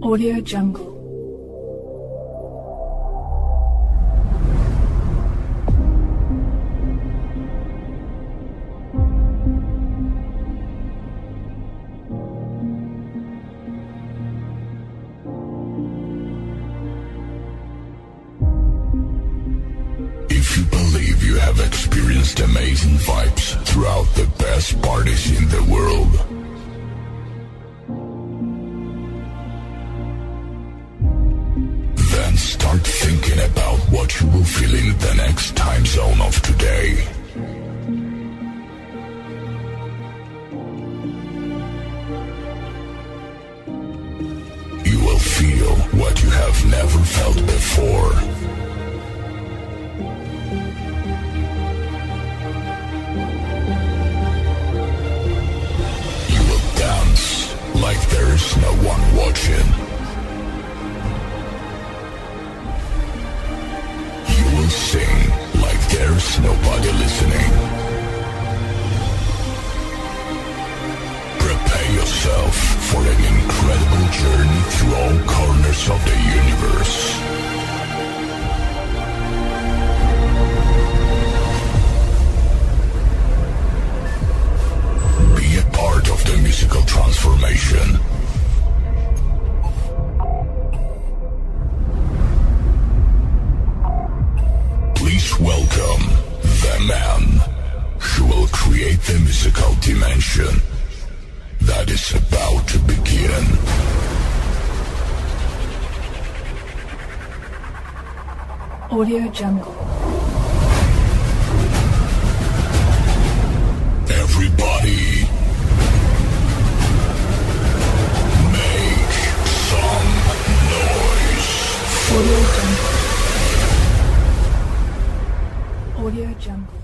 Audio Jungle. Create the musical dimension that is about to begin. Audio Jungle. Everybody, make some noise. Audio Jungle. Audio Jungle.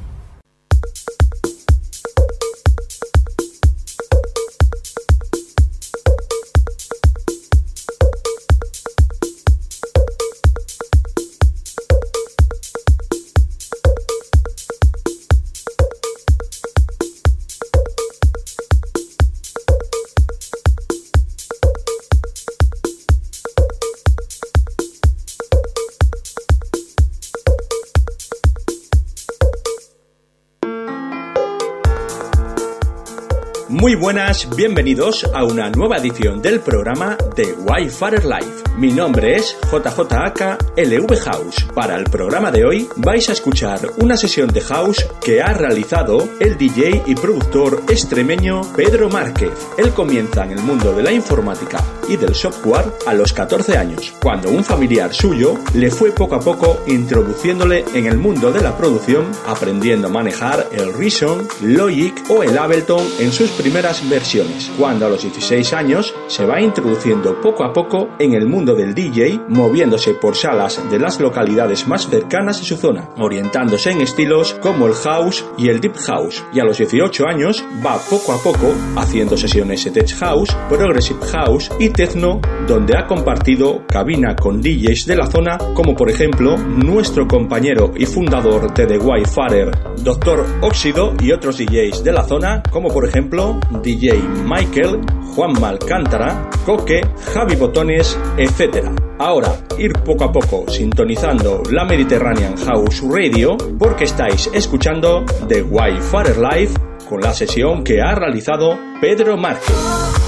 Muy buenas, bienvenidos a una nueva edición del programa de Wi-Fi Live. Mi nombre es JJAK LV House. Para el programa de hoy vais a escuchar una sesión de house que ha realizado el DJ y productor extremeño Pedro Márquez. Él comienza en el mundo de la informática y del software a los 14 años, cuando un familiar suyo le fue poco a poco introduciéndole en el mundo de la producción, aprendiendo a manejar el Reason, Logic o el Ableton en sus primeras versiones, cuando a los 16 años se va introduciendo poco a poco en el mundo del DJ, moviéndose por salas de las localidades más cercanas a su zona, orientándose en estilos como el house y el deep house, y a los 18 años va poco a poco haciendo sesiones de tech house, progressive house y techno, donde ha compartido cabina con DJs de la zona, como por ejemplo nuestro compañero y fundador de The Wi-Fi, Dr. Óxido y otros DJs de la zona, como por ejemplo DJ Michael, Juan Malcántara, Coque, Javi Botones, etc. Ahora, ir poco a poco sintonizando la Mediterranean House Radio porque estáis escuchando The Wi-Fi Live con la sesión que ha realizado Pedro Márquez.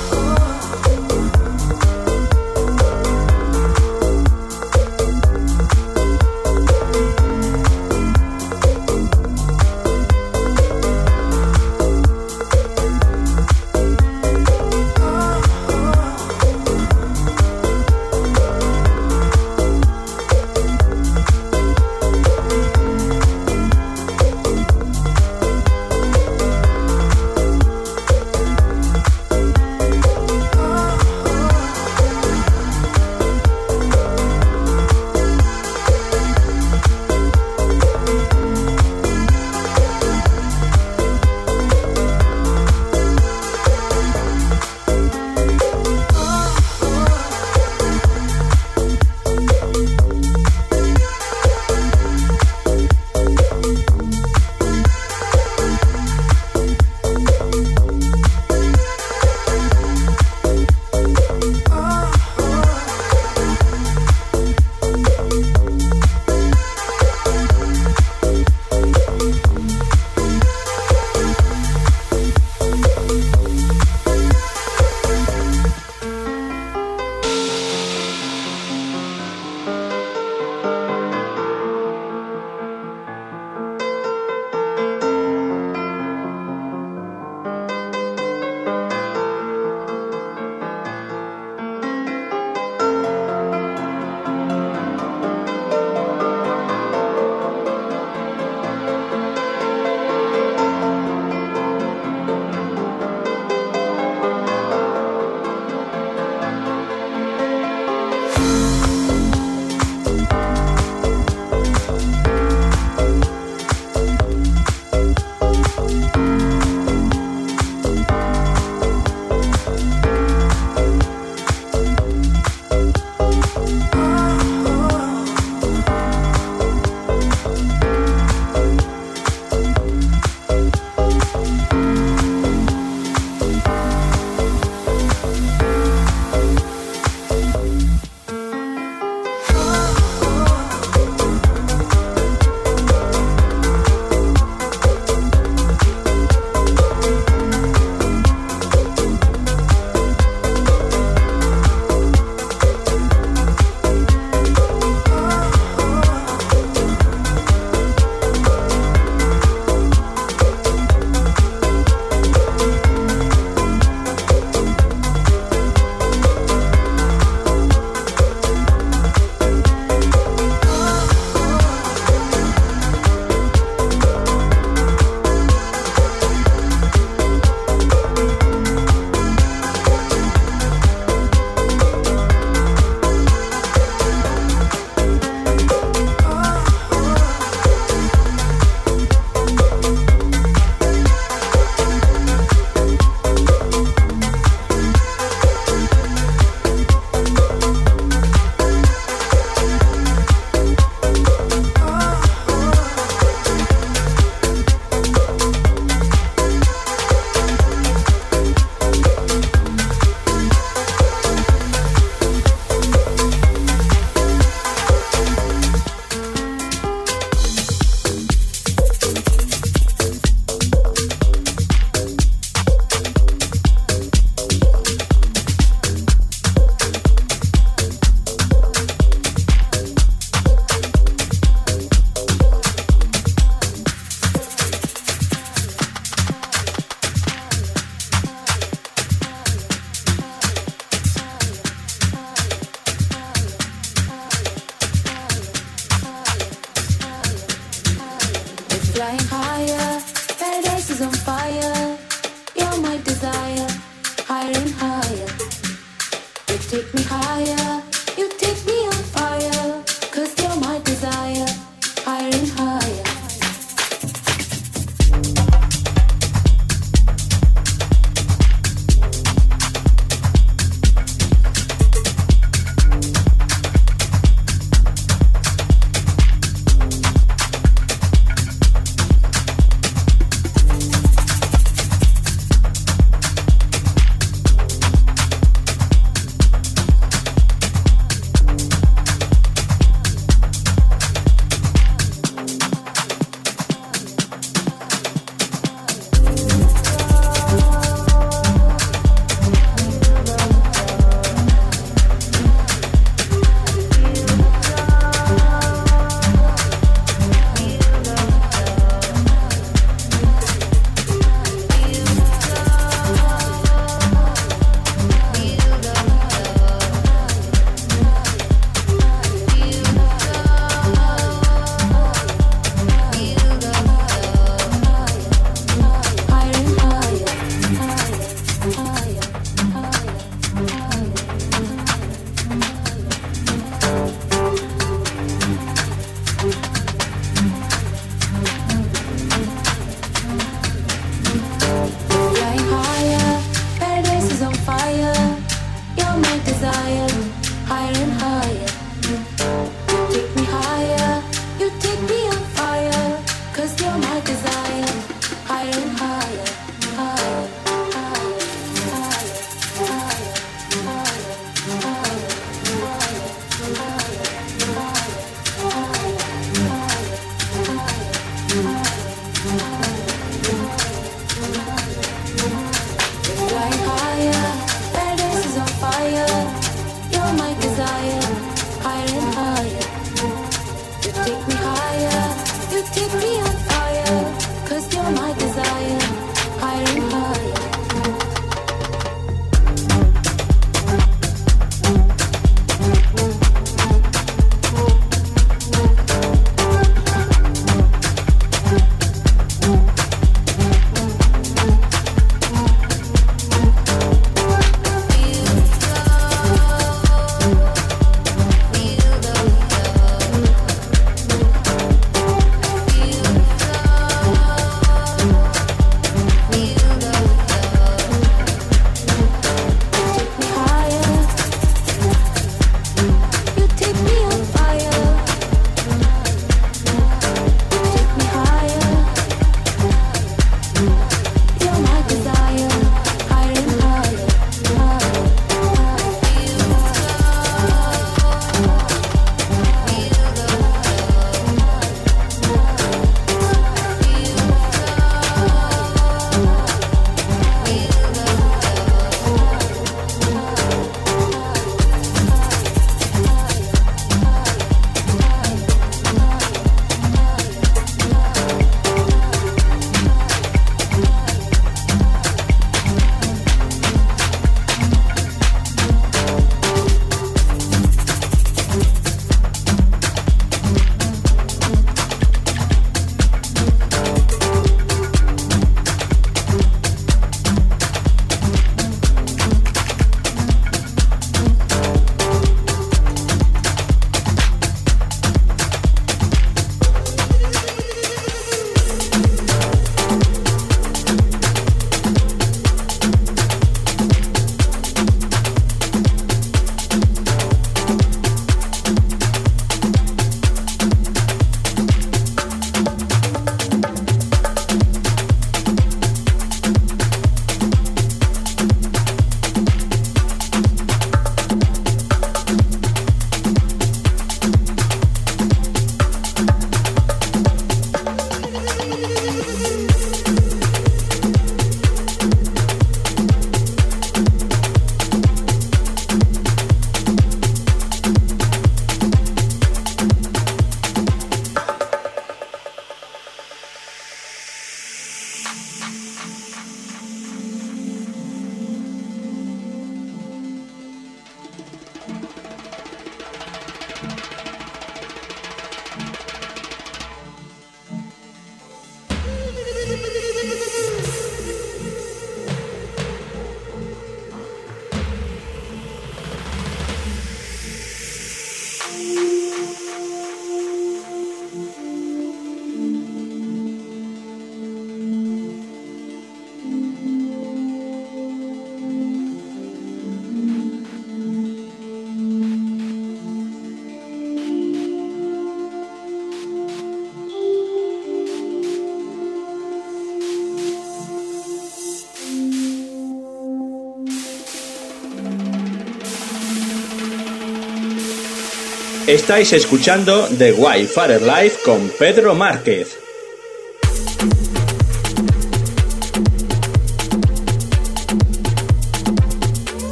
Estáis escuchando The Wi-Fi Life con Pedro Márquez.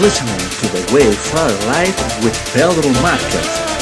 Listening to the Wayfar Live with Pedro Marquez.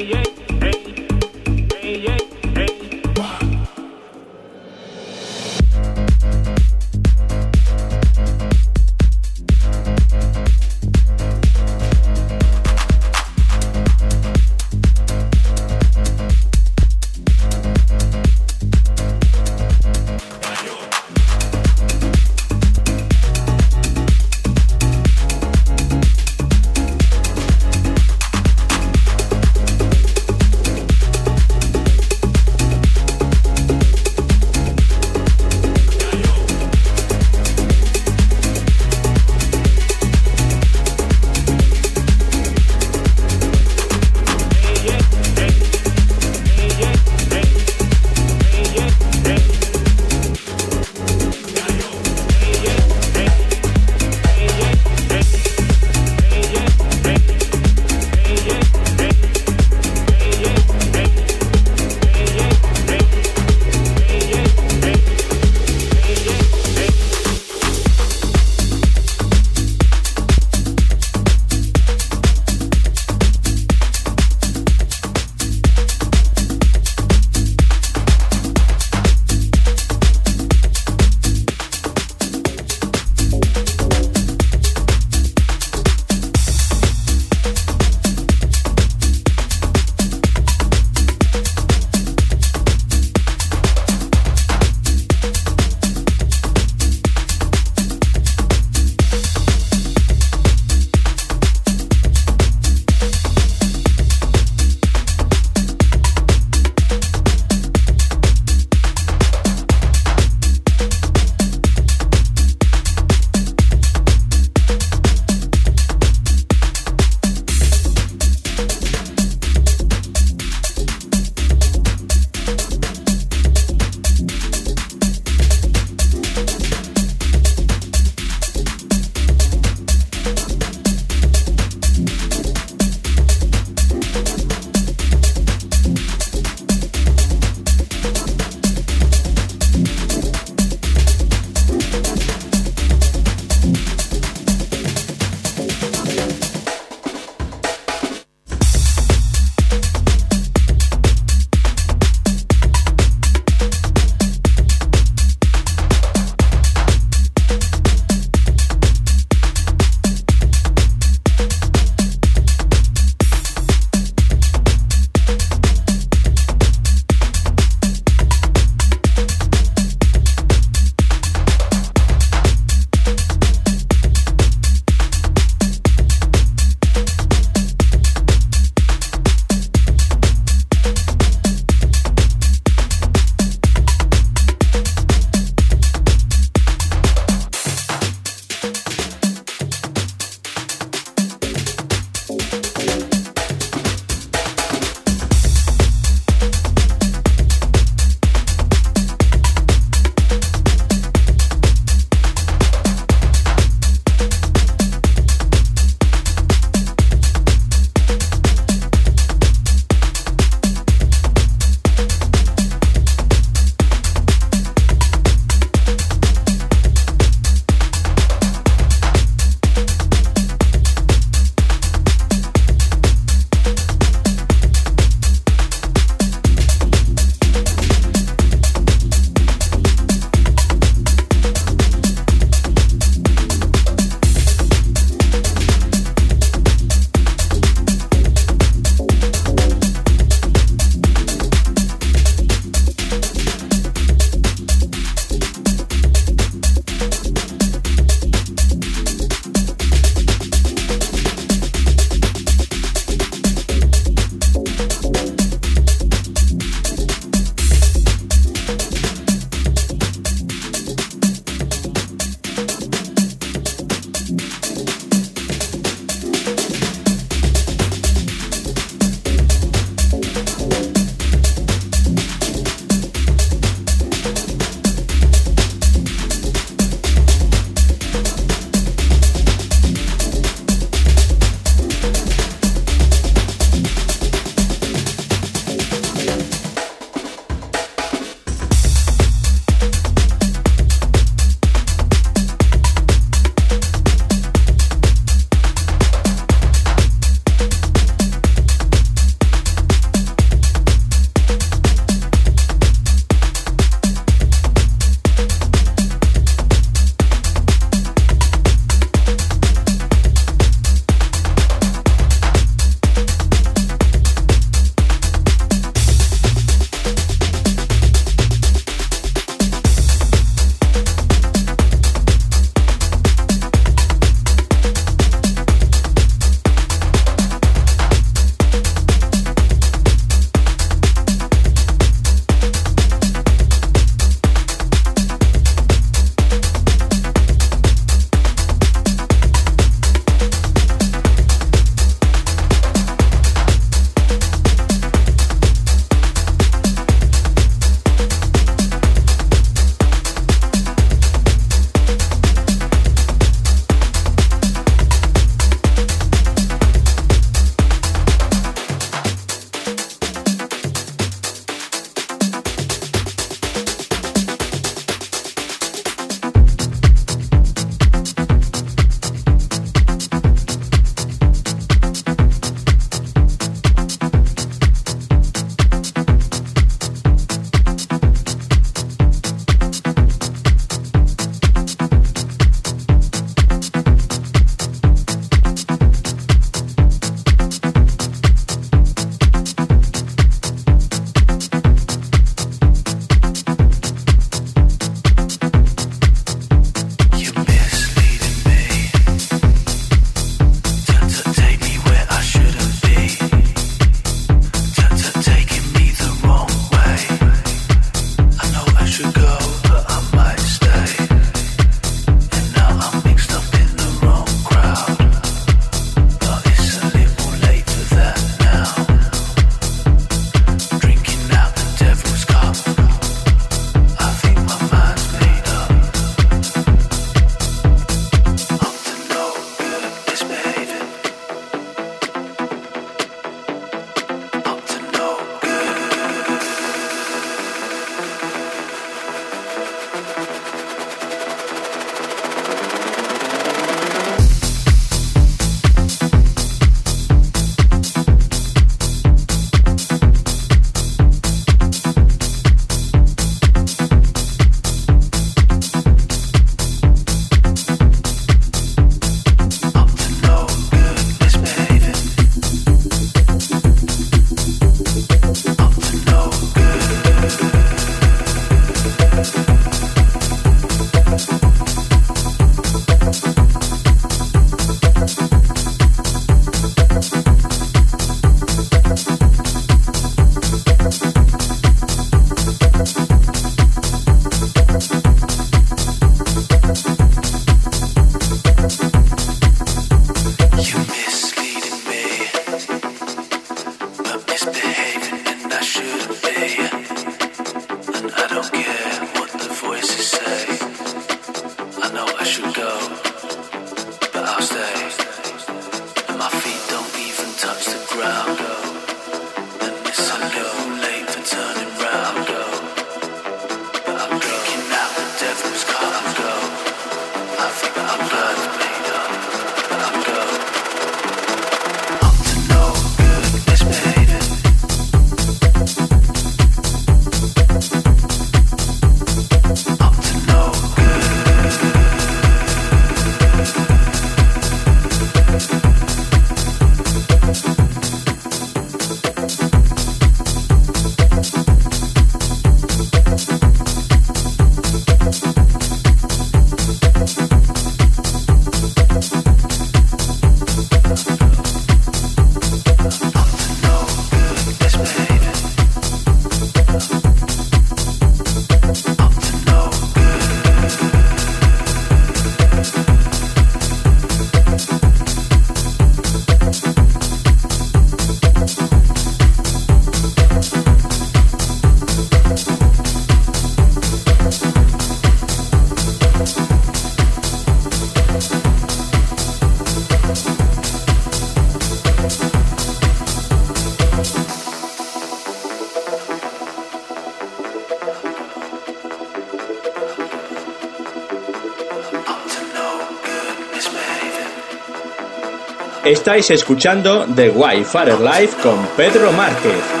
Estáis escuchando The Wi-Fi Life con Pedro Márquez.